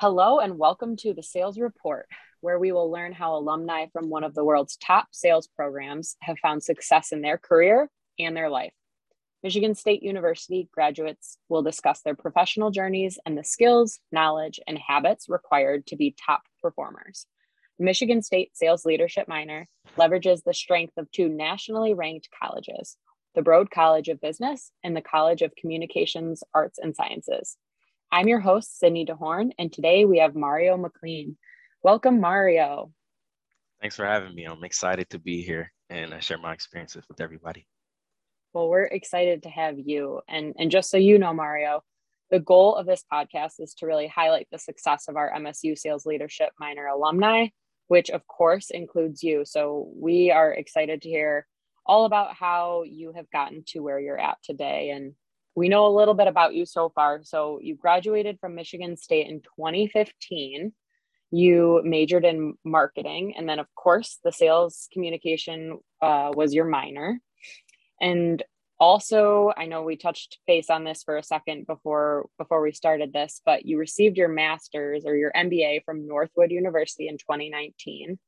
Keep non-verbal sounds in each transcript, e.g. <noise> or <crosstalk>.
Hello, and welcome to the Sales Report, where we will learn how alumni from one of the world's top sales programs have found success in their career and their life. Michigan State University graduates will discuss their professional journeys and the skills, knowledge, and habits required to be top performers. Michigan State Sales Leadership Minor leverages the strength of two nationally ranked colleges, the Broad College of Business and the College of Communications, Arts, and Sciences. I'm your host, Sydney DeHorn, and today we have Mario McLean. Welcome, Mario. Thanks for having me. I'm excited to be here and uh, share my experiences with everybody. Well, we're excited to have you. And, and just so you know, Mario, the goal of this podcast is to really highlight the success of our MSU Sales Leadership Minor alumni, which of course includes you. So we are excited to hear all about how you have gotten to where you're at today and we know a little bit about you so far. So you graduated from Michigan State in 2015. You majored in marketing, and then of course the sales communication uh, was your minor. And also, I know we touched base on this for a second before before we started this, but you received your master's or your MBA from Northwood University in 2019.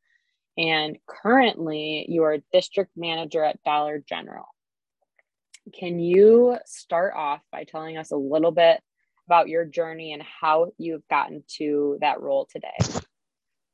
And currently, you are district manager at Dollar General. Can you start off by telling us a little bit about your journey and how you've gotten to that role today?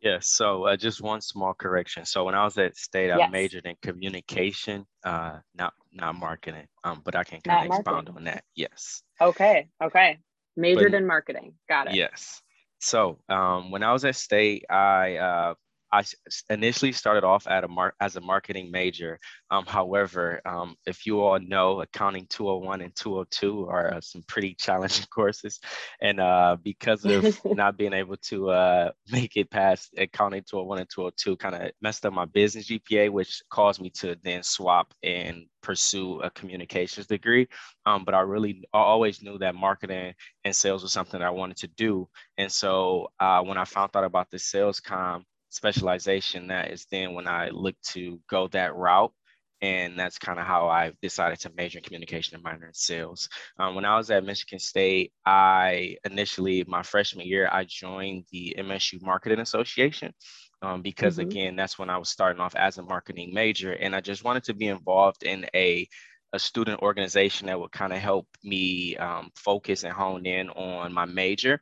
Yeah, so uh, just one small correction. So when I was at state, I majored in communication, uh, not not marketing. Um, but I can kind of expound on that. Yes. Okay. Okay. Majored but, in marketing. Got it. Yes. So um, when I was at state, I uh, I initially started off at a mar- as a marketing major. Um, however, um, if you all know, accounting 201 and 202 are uh, some pretty <laughs> challenging courses, and uh, because of <laughs> not being able to uh, make it past accounting 201 and 202, kind of messed up my business GPA, which caused me to then swap and pursue a communications degree. Um, but I really I always knew that marketing and sales was something I wanted to do, and so uh, when I found out about the sales com specialization that is then when I look to go that route. And that's kind of how I decided to major in communication and minor in sales. Um, when I was at Michigan State, I initially, my freshman year, I joined the MSU Marketing Association. Um, because mm-hmm. again, that's when I was starting off as a marketing major, and I just wanted to be involved in a a student organization that would kind of help me um, focus and hone in on my major.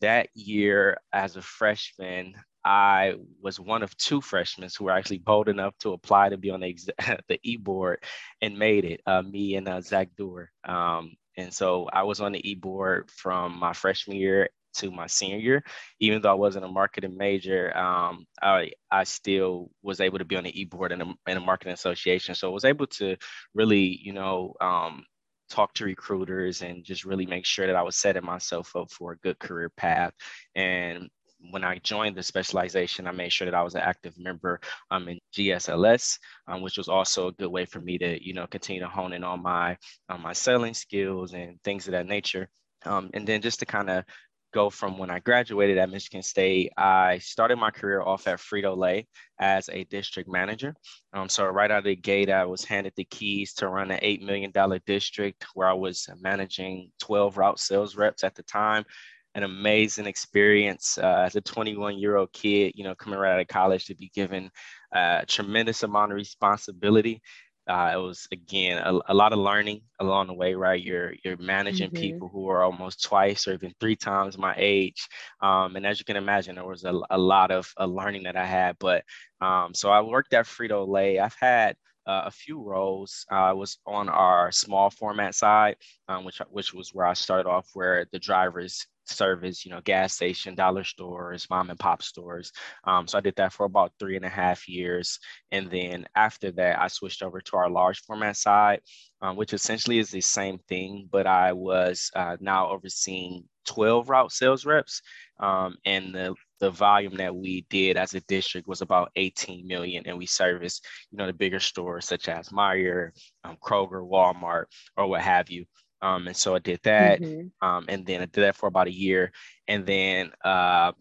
That year, as a freshman, I was one of two freshmen who were actually bold enough to apply to be on the, ex- <laughs> the e-board and made it, uh, me and uh, Zach Dewar. Um, and so I was on the e-board from my freshman year to my senior year. Even though I wasn't a marketing major, um, I, I still was able to be on the e-board in a, in a marketing association. So I was able to really, you know, um, talk to recruiters and just really make sure that I was setting myself up for a good career path. And when I joined the specialization, I made sure that I was an active member um, in GSLS, um, which was also a good way for me to, you know, continue to hone in on my my selling skills and things of that nature. Um, and then just to kind of go from when I graduated at Michigan State, I started my career off at Frito Lay as a district manager. Um, so right out of the gate, I was handed the keys to run an $8 million district where I was managing 12 route sales reps at the time an amazing experience uh, as a 21 year old kid, you know, coming right out of college to be given uh, a tremendous amount of responsibility. Uh, it was again a, a, lot of learning along the way, right? You're you're managing mm-hmm. people who are almost twice or even three times my age, um, and as you can imagine, there was a, a lot of uh, learning that I had. But um, so I worked at Frito Lay. I've had uh, a few roles. Uh, I was on our small format side, um, which which was where I started off, where the drivers service, you know, gas station, dollar stores, mom and pop stores. Um, so I did that for about three and a half years. And then after that, I switched over to our large format side, um, which essentially is the same thing, but I was uh, now overseeing 12 route sales reps. Um, and the, the volume that we did as a district was about 18 million. And we serviced, you know, the bigger stores such as Meijer, um, Kroger, Walmart, or what have you. Um, and so I did that. Mm-hmm. Um, and then I did that for about a year. And then uh,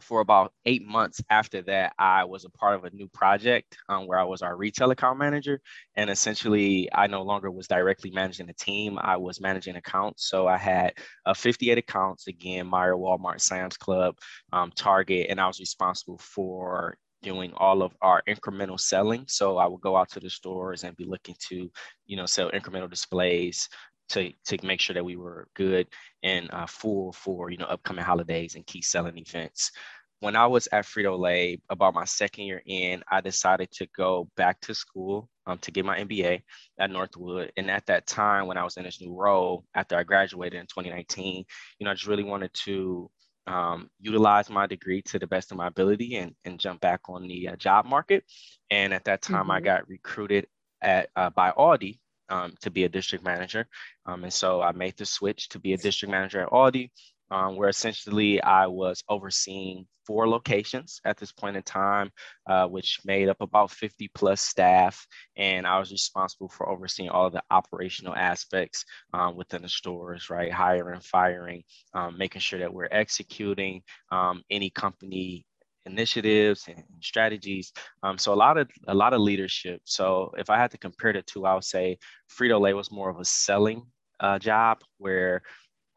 for about eight months after that, I was a part of a new project um, where I was our retail account manager. And essentially, I no longer was directly managing a team, I was managing accounts. So I had uh, 58 accounts again, Meijer, Walmart, Sam's Club, um, Target, and I was responsible for doing all of our incremental selling. So I would go out to the stores and be looking to, you know, sell incremental displays, to, to make sure that we were good and uh, full for you know upcoming holidays and key selling events. When I was at Frito Lay, about my second year in, I decided to go back to school um, to get my MBA at Northwood. And at that time, when I was in this new role after I graduated in 2019, you know, I just really wanted to um, utilize my degree to the best of my ability and, and jump back on the uh, job market. And at that time, mm-hmm. I got recruited at uh, by Aldi um, to be a district manager. Um, and so I made the switch to be a district manager at Aldi, um, where essentially I was overseeing four locations at this point in time, uh, which made up about 50 plus staff. And I was responsible for overseeing all the operational aspects um, within the stores, right? Hiring, firing, um, making sure that we're executing um, any company initiatives and strategies. Um, so a lot of a lot of leadership. So if I had to compare the two, I would say Frito Lay was more of a selling uh, job, where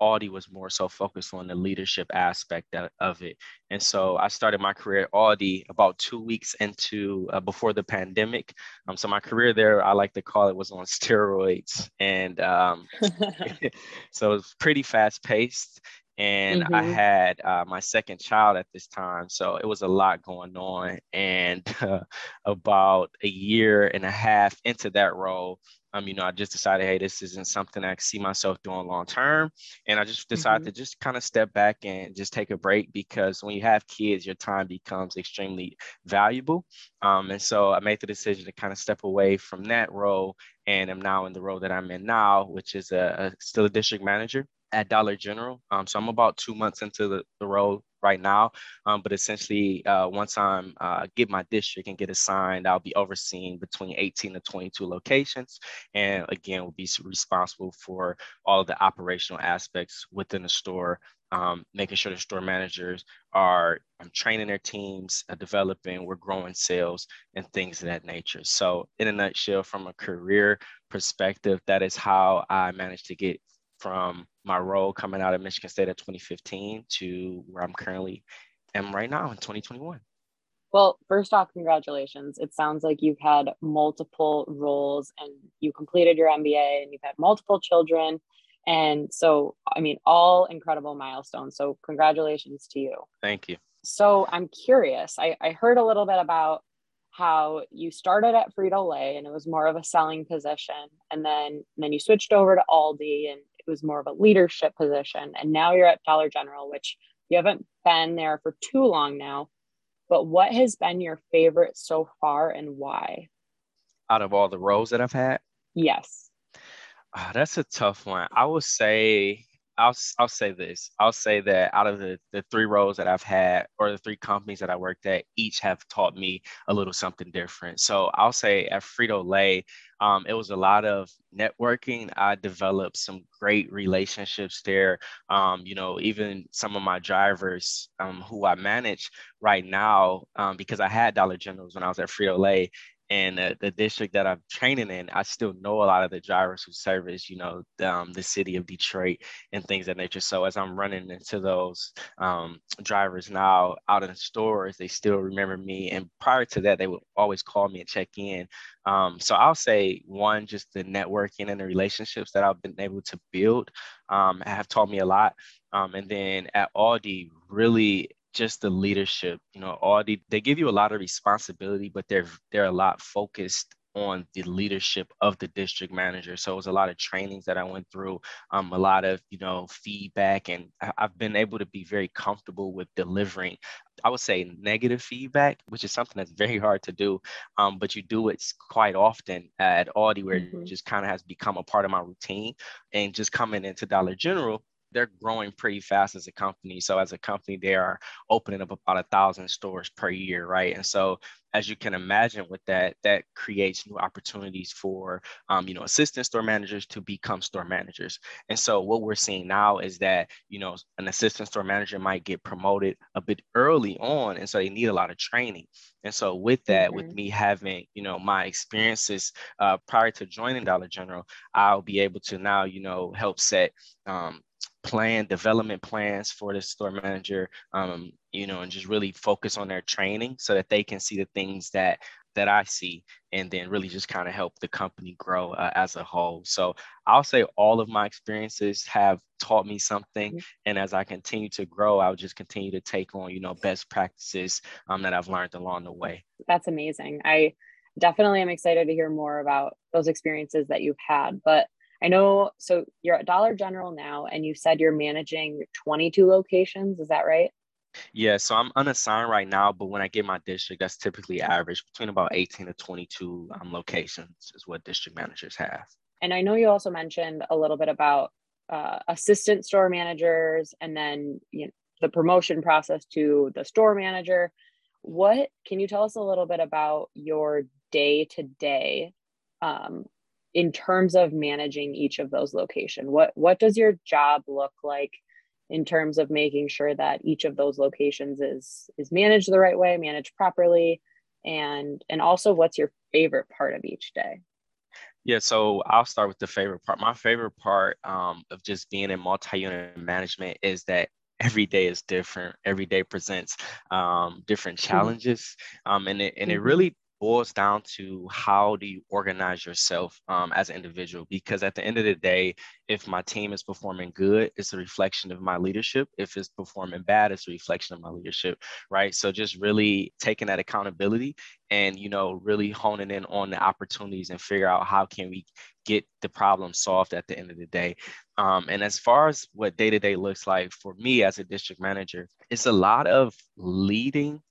Aldi was more so focused on the leadership aspect of it. And so I started my career at Aldi about two weeks into uh, before the pandemic. Um, so my career there, I like to call it, was on <laughs> steroids, and um, <laughs> <laughs> so it was pretty fast paced and mm-hmm. I had uh, my second child at this time, so it was a lot going on. And <laughs> uh, about a year and a half into that role, um, you know, I just decided, hey, this isn't something I see myself doing long term, and I just decided mm-hmm. to just kind of step back and just take a break because when you have kids, your time becomes extremely valuable. Um, and so I made the decision to kind of step away from that role, and am now in the role that I'm in now, which is a, a still a district manager at Dollar General. Um, so I'm about two months into the, the role right now. Um, but essentially, uh, once I'm uh, get my district and get assigned, I'll be overseeing between 18 to 22 locations, and again, will be responsible for all of the operational aspects within the store. Um, making sure the store managers are um, training their teams, uh, developing, we're growing sales and things of that nature. So, in a nutshell, from a career perspective, that is how I managed to get from my role coming out of Michigan State in 2015 to where I'm currently am right now in 2021. Well, first off, congratulations. It sounds like you've had multiple roles and you completed your MBA and you've had multiple children. And so, I mean, all incredible milestones. So, congratulations to you. Thank you. So, I'm curious. I, I heard a little bit about how you started at Frito Lay and it was more of a selling position, and then and then you switched over to Aldi and it was more of a leadership position. And now you're at Dollar General, which you haven't been there for too long now. But what has been your favorite so far and why? Out of all the roles that I've had? Yes. Oh, that's a tough one. I would say I'll I'll say this. I'll say that out of the the three roles that I've had, or the three companies that I worked at, each have taught me a little something different. So I'll say at Frito Lay, um, it was a lot of networking. I developed some great relationships there. Um, you know, even some of my drivers um, who I manage right now, um, because I had Dollar Generals when I was at Frito Lay, and uh, the district that I'm training in, I still know a lot of the drivers who service, you know, um, the city of Detroit and things of nature. So as I'm running into those um, drivers now out in the stores, they still remember me. And prior to that, they would always call me and check in. Um, so I'll say one, just the networking and the relationships that I've been able to build um, have taught me a lot. Um, and then at Aldi, really just the leadership. You know, Aldi they give you a lot of responsibility, but they're they're a lot focused on the leadership of the district manager. So it was a lot of trainings that I went through, um, a lot of you know feedback, and I've been able to be very comfortable with delivering. I would say negative feedback, which is something that's very hard to do, um, but you do it quite often at Aldi, where mm-hmm. it just kind of has become a part of my routine. And just coming into Dollar General, they're growing pretty fast as a company. So as a company, they are opening up about a thousand stores per year, right? And so as you can imagine with that, that creates new opportunities for, um, you know, assistant store managers to become store managers. And so what we're seeing now is that, you know, an assistant store manager might get promoted a bit early on. And so they need a lot of training. And so with that, mm-hmm. with me having, you know, my experiences uh, prior to joining Dollar General, I'll be able to now, you know, help set um, plan development plans for the store manager um, you know and just really focus on their training so that they can see the things that that i see and then really just kind of help the company grow uh, as a whole. So i'll say all of my experiences have taught me something mm-hmm. and as i continue to grow i'll just continue to take on you know best practices um, that i've learned along the way. That's amazing. I definitely am excited to hear more about those experiences that you've had but I know, so you're at Dollar General now, and you said you're managing 22 locations. Is that right? Yeah, so I'm unassigned right now, but when I get my district, that's typically average between about 18 to 22 um, locations is what district managers have. And I know you also mentioned a little bit about uh, assistant store managers and then you know, the promotion process to the store manager. What can you tell us a little bit about your day to day in terms of managing each of those locations what what does your job look like in terms of making sure that each of those locations is is managed the right way managed properly and and also what's your favorite part of each day yeah, so I'll start with the favorite part. My favorite part um, of just being in multi-unit management is that every day is different. Every day presents um, different mm-hmm. challenges, um, and it and it mm-hmm. really boils down to how do you organize yourself um, as an individual? Because at the end of the day if my team is performing good it's a reflection of my leadership. If it's performing bad it's a reflection of my leadership right? So just really taking that accountability and you know really honing in on the opportunities and figure out how can we get the problem solved at the end of the day. Um, and as far as what day to day looks like for me as a district manager it's a lot of leading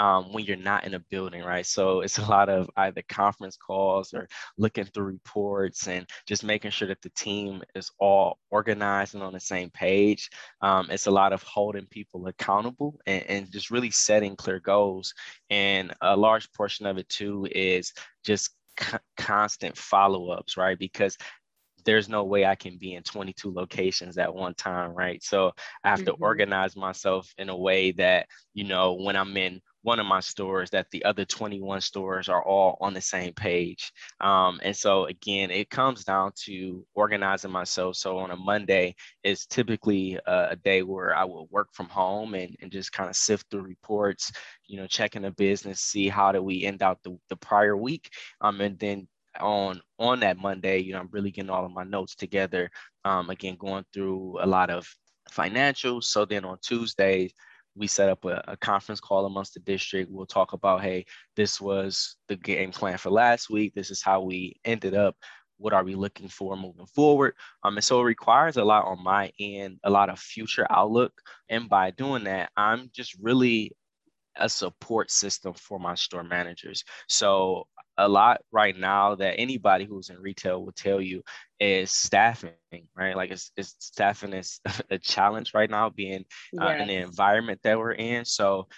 um, when you're not in a building, right? So it's a lot of either conference calls or looking through reports and just making sure that the team is all organized and on the same page. Um, it's a lot of holding people accountable and, and just really setting clear goals. And a large portion of it too is just constant follow-ups, right? Because there's no way I can be in 22 locations at one time, right? So I have mm-hmm. to organize myself in a way that, you know, when I'm in one of my stores that the other 21 stores are all on the same page. Um, and so again, it comes down to organizing myself. So on a Monday is typically a, a day where I will work from home and, and just kind of sift through reports, you know, checking the business, see how do we end out the, the prior week. Um, and then on on that Monday, you know, I'm really getting all of my notes together. Um, again, going through a lot of financials. So then on Tuesdays, we set up a, a, conference call amongst the district. We'll talk about, hey, this was the game plan for last week. This is how we ended up. What are we looking for moving forward? Um, and so it requires a lot on my end, a lot of future outlook. And by doing that, I'm just really a support system for my store managers. So a lot right now that anybody who's in retail will tell you is staffing, right? Like it's, it's staffing is <laughs> a challenge right now, being uh, yes. in the environment that we're in. So,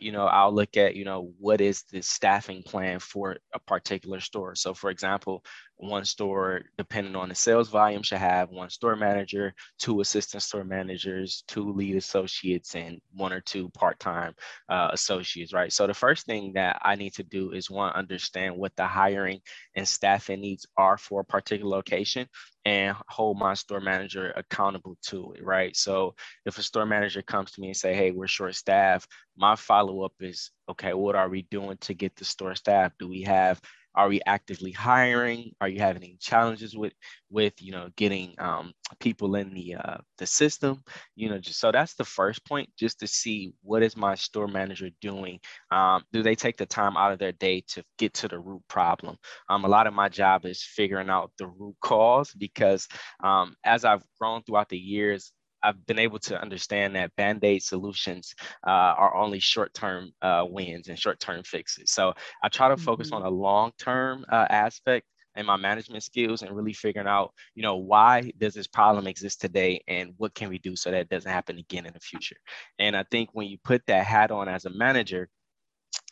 you know, I'll look at, you know, what is the staffing plan for a particular store. So, for example, one store, depending on the sales volume, should have one store manager, two assistant store managers, two lead associates, and one or two part-time uh, associates, right? So the first thing that I need to do is one, understand what the hiring and staffing needs are for a particular location and hold my store manager accountable to it, right? So if a store manager comes to me and say, hey, we're short staffed, my follow-up is, okay, what are we doing to get the store staffed? Do we have are we actively hiring? Are you having any challenges with with you know getting um, people in the uh, the system? You know, just so that's the first point, just to see what is my store manager doing. Um, do they take the time out of their day to get to the root problem? Um, a lot of my job is figuring out the root cause because um, as I've grown throughout the years, I've been able to understand that band-aid solutions uh, are only short-term uh, wins and short-term fixes. So I try to focus mm-hmm. on a long-term uh, aspect and my management skills and really figuring out, you know, why does this problem exist today and what can we do so that it doesn't happen again in the future. And I think when you put that hat on as a manager,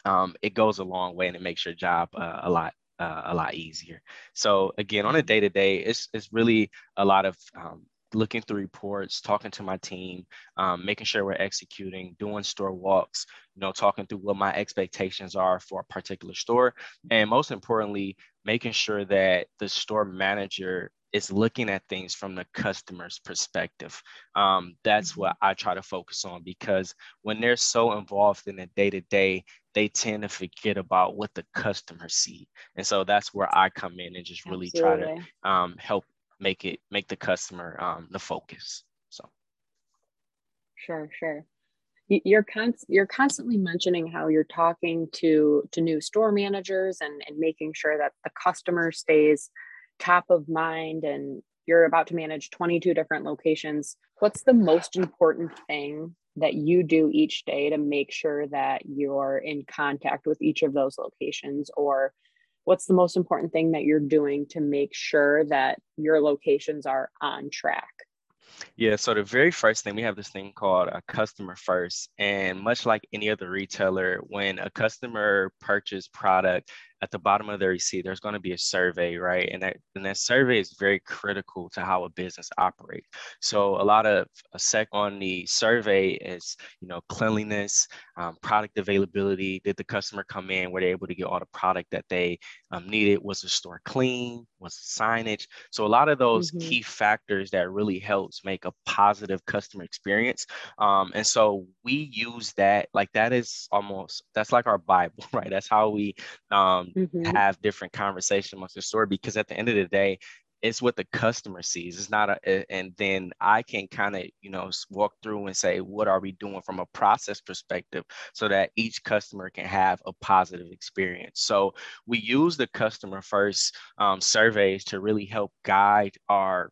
um, it goes a long way and it makes your job uh, a lot uh, a lot easier. So again, on a day to day, it's it's really a lot of um, looking through reports, talking to my team, um, making sure we're executing, doing store walks, you know, talking through what my expectations are for a particular store, and most importantly, making sure that the store manager is looking at things from the customer's perspective. Um, that's what mm-hmm. I try to focus on because when they're so involved in the day to day, they tend to forget about what the customer see, and so that's where I come in and just really Absolutely. try to um, help make it make the customer um, the focus. So, sure, sure. You're con- you're constantly mentioning how you're talking to to new store managers and and making sure that the customer stays top of mind and you're about to manage 22 different locations what's the most important thing that you do each day to make sure that you're in contact with each of those locations or what's the most important thing that you're doing to make sure that your locations are on track yeah, so the very first thing we have this thing called a customer first. And much like any other retailer, when a customer purchase product, at the bottom of the receipt, there's going to be a survey, right? And that, and that survey is very critical to how a business operates. So a lot of a sec on the survey is, you know, cleanliness, um, product availability. Did the customer come in? Were they able to get all the product that they um, needed? Was the store clean? Was signage? So a lot of those mm-hmm. key factors that really helps make a positive customer experience. Um, and so we use that, like that is almost, that's like our Bible, <laughs> right? That's how we um, mm-hmm. have different conversation amongst the store because at the end of the day it's what the customer sees. It's not a and then i can kind of you know walk through and say what are we doing from a process perspective? so that each customer can have a positive experience. So we use the customer first um, surveys to really help guide our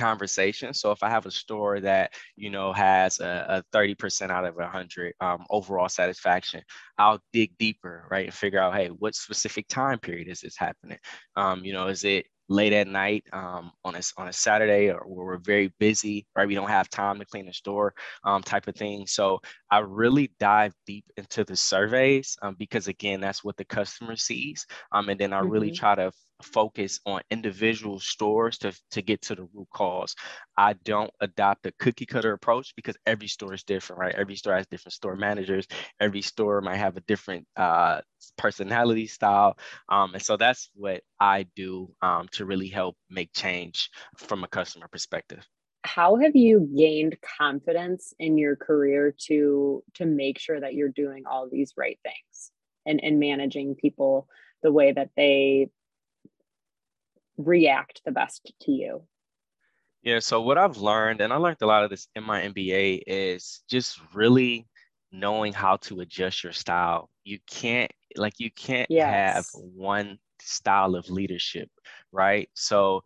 conversation. So if I have a store that you know has a, a 30% out of 100 um, overall satisfaction, I'll dig deeper, right, and figure out, hey, what specific time period is this happening? Um, you know, is it late at night um, on a on a Saturday or where we're very busy, right? We don't have time to clean the store, um, type of thing. So I really dive deep into the surveys um, because again, that's what the customer sees, um, and then I mm-hmm. really try to focus on individual stores to, to get to the root cause. I don't adopt a cookie cutter approach because every store is different, right? Every store has different store managers. Every store might have a different uh, personality style. Um, and so that's what I do um, to really help make change from a customer perspective how have you gained confidence in your career to to make sure that you're doing all these right things and and managing people the way that they react the best to you? Yeah, so what I've learned, and I learned a lot of this in my MBA, is just really knowing how to adjust your style. You can't, like, you can't yes. have one style of leadership, right? So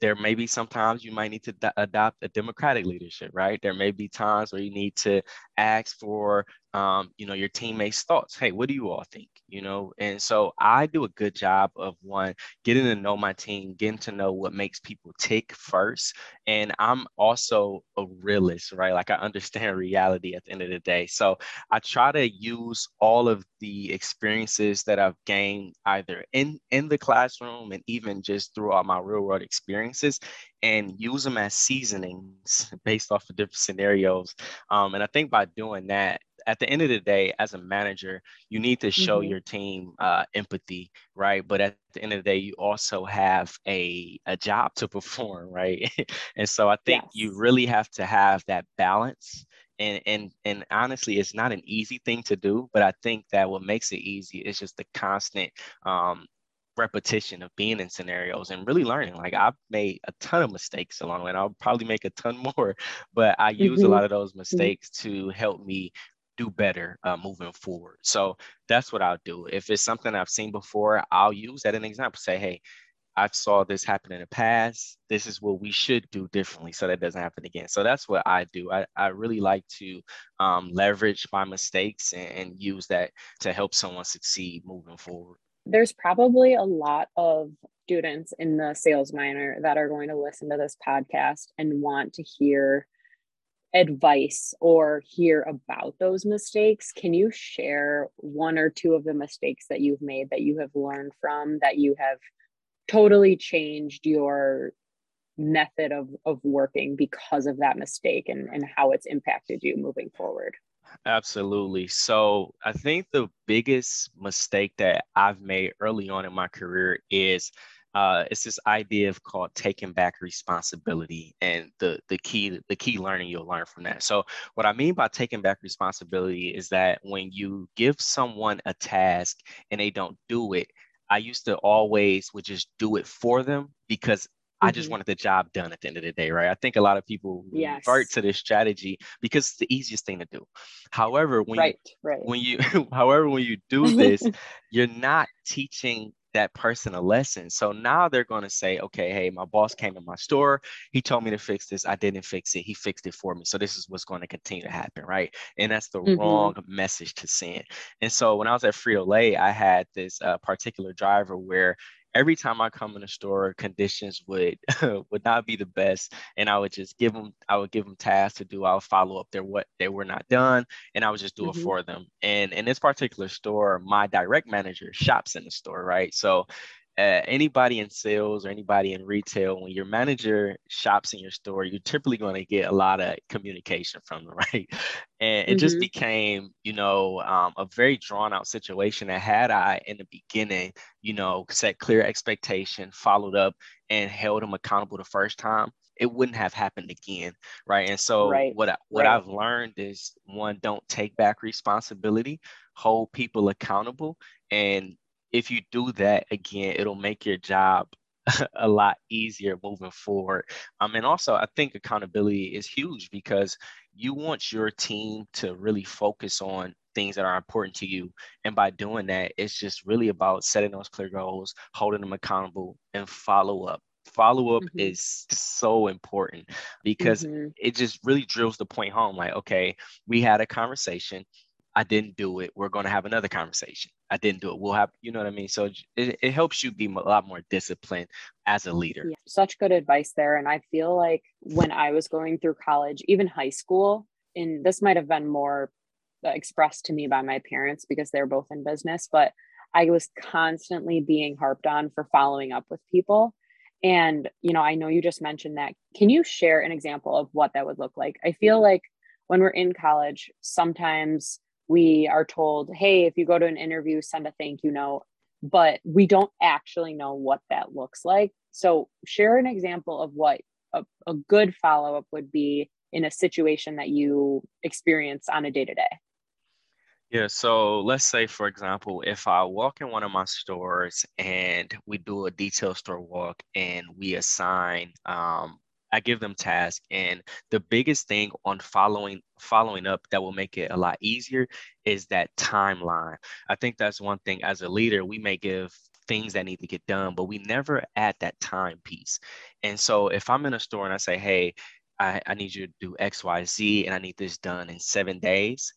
there may be sometimes you might need to adopt a democratic leadership, right? There may be times where you need to ask for um, you know, your teammates' thoughts. Hey, what do you all think? You know, and so I do a good job of one getting to know my team, getting to know what makes people tick first. And I'm also a realist, right? Like I understand <laughs> reality at the end of the day. So I try to use all of the experiences that I've gained either in in the classroom and even just throughout my real world experiences and use them as seasonings based off of different scenarios. Um, and I think by doing that, at the end of the day, as a manager, you need to show mm-hmm. your team uh, empathy, right? But at the end of the day, you also have a, a job to <laughs> perform, right? <laughs> and so I think yes. you really have to have that balance. And, and and honestly, it's not an easy thing to do, but I think that what makes it easy is just the constant um, repetition of being in scenarios and really learning. Like I've made a ton of mistakes along the way. And I'll probably make a ton <laughs> more, but I use mm-hmm. a lot of those mm-hmm. mistakes mm-hmm. to help me do better uh, moving forward. So that's what I'll do. If it's something I've seen before, I'll use that an example. Say, hey, I saw this happen in the past. This is what we should do differently so that doesn't happen again. So that's what I do. I, I really like to um, leverage my mistakes and, and use that to help someone succeed moving forward. There's probably a lot of students in the sales minor that are going to listen to this podcast and want to hear advice or hear about those mistakes, can you share one or two of the mistakes that you've made that you have learned from that you have totally changed your method of, of working because of that mistake and, and how it's impacted you moving forward? Absolutely. So I think the biggest mistake that I've made early on in my career is uh, it's this idea of called taking back responsibility and the the key the key learning you'll learn from that so what i mean by taking back responsibility is that when you give someone a task and they don't do it i used to always would just do it for them because I just mm-hmm. wanted the job done at the end of the day, right? I think a lot of people yes. revert to this strategy because it's the easiest thing to do. However, when right, you, right. when you <laughs> however when you do this, <laughs> you're not teaching that person a lesson. So now they're going to say, okay, hey, my boss came in my store. He told me to fix this. I didn't fix it. He fixed it for me. So this is what's going to continue to happen, right? And that's the mm-hmm. wrong message to send. And so when I was at Frito Lay, I had this uh, particular driver where every time I come in a store, conditions would <laughs> would not be the best, and I would just give them I would give them tasks to do. I would follow up their what they were not done, and I would just do mm-hmm. it for them. And in this particular store, my direct manager shops in the store, right? So uh, anybody in sales or anybody in retail, when your manager shops in your store, you're typically going to get a lot of communication from them, <laughs> right? And it mm-hmm. just became, you know, um, a very drawn out situation that had I in the beginning, you know, set clear expectation, followed up, and held them accountable the first time, it wouldn't have happened again, right? And so right. what I, what right. I've learned is one, don't take back responsibility, hold people accountable, and if you do that again, it'll make your job <laughs> a lot easier moving forward. Um, and also, I think accountability is huge because you want your team to really focus on things that are important to you. And by doing that, it's just really about setting those clear goals, holding them accountable, and follow up. Follow up mm-hmm. is so important because mm-hmm. it just really drills the point home like, okay, we had a conversation. I didn't do it. We're going to have another conversation. I didn't do it. We'll have, you know what I mean? So it, it helps you be a lot more disciplined as a leader. Yeah, such good advice there. And I feel like when I was going through college, even high school, and this might have been more uh, expressed to me by my parents because they're both in business, but I was constantly being harped on for following up with people. And, you know, I know you just mentioned that. Can you share an example of what that would look like? I feel like when we're in college, sometimes we are told, hey, if you go to an interview, send a thank you note, but we don't actually know what that looks like. So, share an example of what a, a good follow up would be in a situation that you experience on a day to day. Yeah, so let's say, for example, if I walk in one of my stores and we do a detail store walk and we assign um, I give them tasks. And the biggest thing on following following up that will make it a lot easier is that timeline. I think that's one thing as a leader, we may give things that need to get done, but we never add that time piece. And so if I'm in a store and I say, hey, I, I need you to do X, Y, Z, and I need this done in seven days,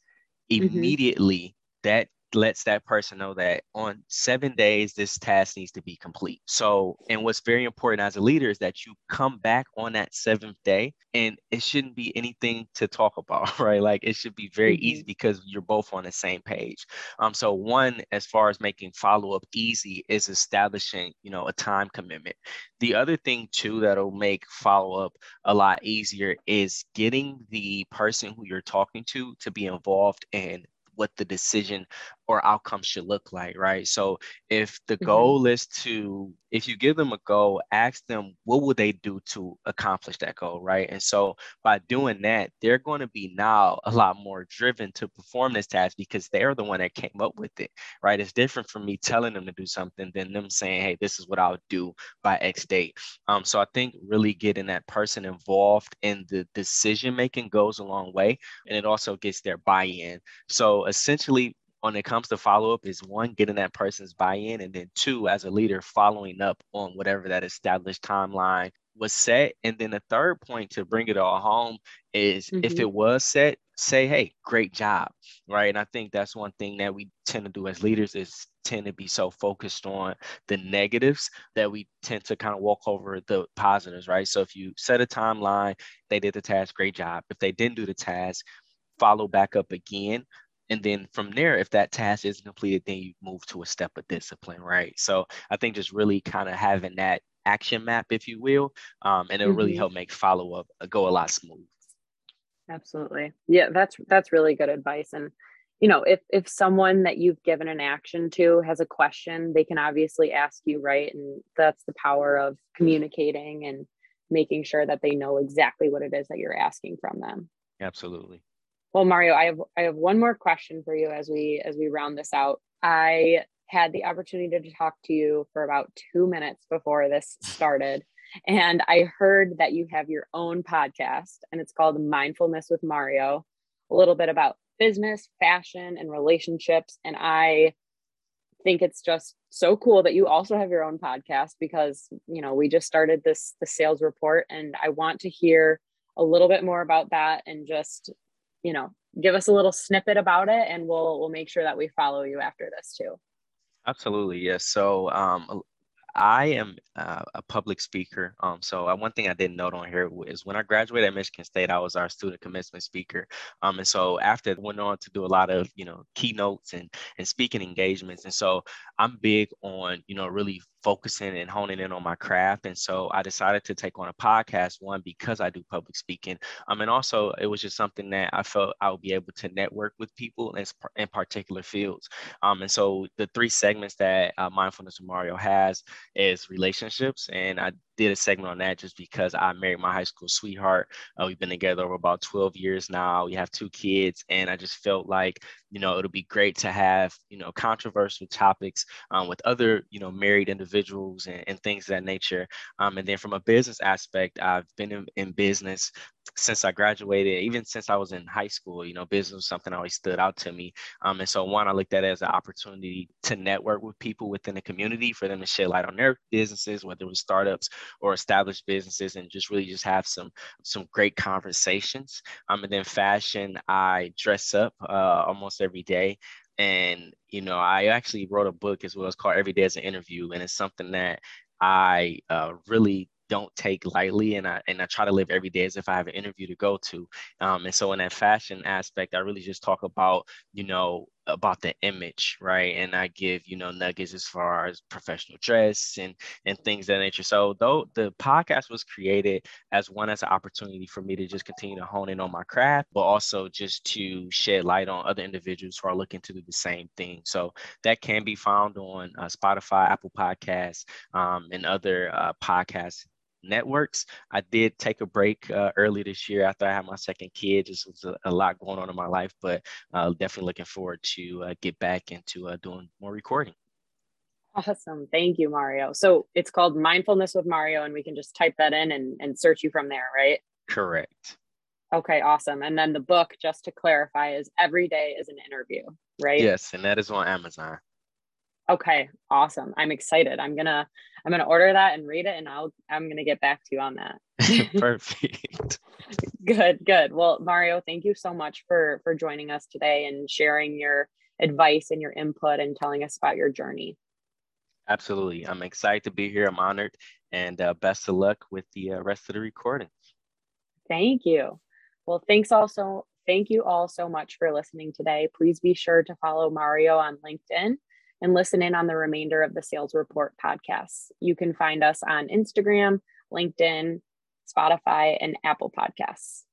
mm-hmm. immediately that lets that person know that on seven days this task needs to be complete. So and what's very important as a leader is that you come back on that seventh day and it shouldn't be anything to talk about <laughs> right? Like it should be very mm-hmm. easy because you're both on the same page. Um so one as far as making follow-up easy is establishing you know a time commitment. The other thing too that'll make follow-up a lot easier is getting the person who you're talking to to be involved in what the decision or outcome should look like, right? So if the mm-hmm. goal is to, if you give them a goal, ask them what would they do to accomplish that goal, right? And so by doing that, they're going to be now a lot more driven to perform this task because they're the one that came up with it, right? It's different from me telling them to do something than them saying, hey, this is what I'll do by X date. Um, so I think really getting that person involved in the decision making goes a long way, and it also gets their buy-in. So essentially, when it comes to follow up is one getting that person's buy-in and then two as a leader following up on whatever that established timeline was set and then the third point to bring it all home is mm-hmm. if it was set say hey great job right and i think that's one thing that we tend to do as leaders is tend to be so focused on the negatives that we tend to kind of walk over the positives, right? So if you set a timeline, they did the task, great job. If they didn't do the task, follow back up again. And then from there, if that task isn't completed, then you move to a step of discipline, right? So I think just really kind of having that action map, if you will, um, and it'll mm-hmm. really help make follow up uh, go a lot smooth. Absolutely, yeah, that's that's really good advice. And you know, if if someone that you've given an action to has a question, they can obviously ask you, right? And that's the power of communicating and making sure that they know exactly what it is that you're asking from them. Absolutely. Well, Mario, I have I have one more question for you as we as we round this out. I had the opportunity to talk to you for about two minutes before this started. And I heard that you have your own podcast and it's called Mindfulness with Mario, a little bit about business, fashion, and relationships. And I think it's just so cool that you also have your own podcast because, you know, we just started this the sales report and I want to hear a little bit more about that and just, you know, give us a little snippet about it and we'll we'll make sure that we follow you after this too. Absolutely, yes. So um, I am uh, a public speaker. Um, so uh, one thing I didn't note on here is when I graduated at Michigan State, I was our student commencement speaker. Um, and so after went on to do a lot of you know keynotes and and speaking engagements. And so I'm big on you know really focusing and honing in on my craft. And so I decided to take on a podcast, one, because I do public speaking. Um, and also it was just something that I felt I would be able to network with people in, in particular fields. Um, and so the three segments that uh, Mindfulness with Mario has is relationships. And I did a segment on that just because I married my high school sweetheart. Uh, we've been together over about 12 years now. We have two kids, and I just felt like, you know, it'll be great to have, you know, controversial topics um, with other, you know, married individuals and, and things of that nature. Um, and then from a business aspect, I've been in, in business since I graduated, even since I was in high school, you know, business was something always stood out to me. Um, and so one, I looked at it as an opportunity to network with people within the community for them to shed light on their businesses, whether it was startups or established businesses, and just really just have some some great conversations. Um, and then fashion, I dress up uh, almost every day. And you know, I actually wrote a book as well. It's called Every Day as an Interview, and it's something that I uh, really don't take lightly and I and I try to live every day as if I have an interview to go to. Um, and so in that fashion aspect, I really just talk about, you know, about the image, right? And I give, you know, nuggets as far as professional dress and and things that nature. So though the podcast was created as one as an opportunity for me to just continue to hone in on my craft, but also just to shed light on other individuals who are looking to do the same thing. So that can be found on uh, Spotify, Apple Podcasts, um, and other uh, podcasts networks. I did take a break uh, early this year after I had my second kid. Just was a, a lot going on in my life, but uh, definitely looking forward to uh, get back into uh, doing more recording. Awesome. Thank you, Mario. So it's called Mindfulness with Mario, and we can just type that in and, and search you from there, right? Correct. Okay, awesome. And then the book, just to clarify, is Every Day is an Interview, right? Yes, and that is on Amazon. Okay, awesome. I'm excited. I'm gonna I'm gonna order that and read it, and I'll I'm gonna get back to you on that. <laughs> <laughs> Perfect. good, good. Well, Mario, thank you so much for for joining us today and sharing your advice and your input and telling us about your journey. Absolutely. I'm excited to be here. I'm honored, and uh, best of luck with the uh, rest of the recording. Thank you. Well, thanks also. Thank you all so much for listening today. Please be sure to follow Mario on LinkedIn and listen in on the remainder of the Sales Report podcasts. You can find us on Instagram, LinkedIn, Spotify, and Apple Podcasts.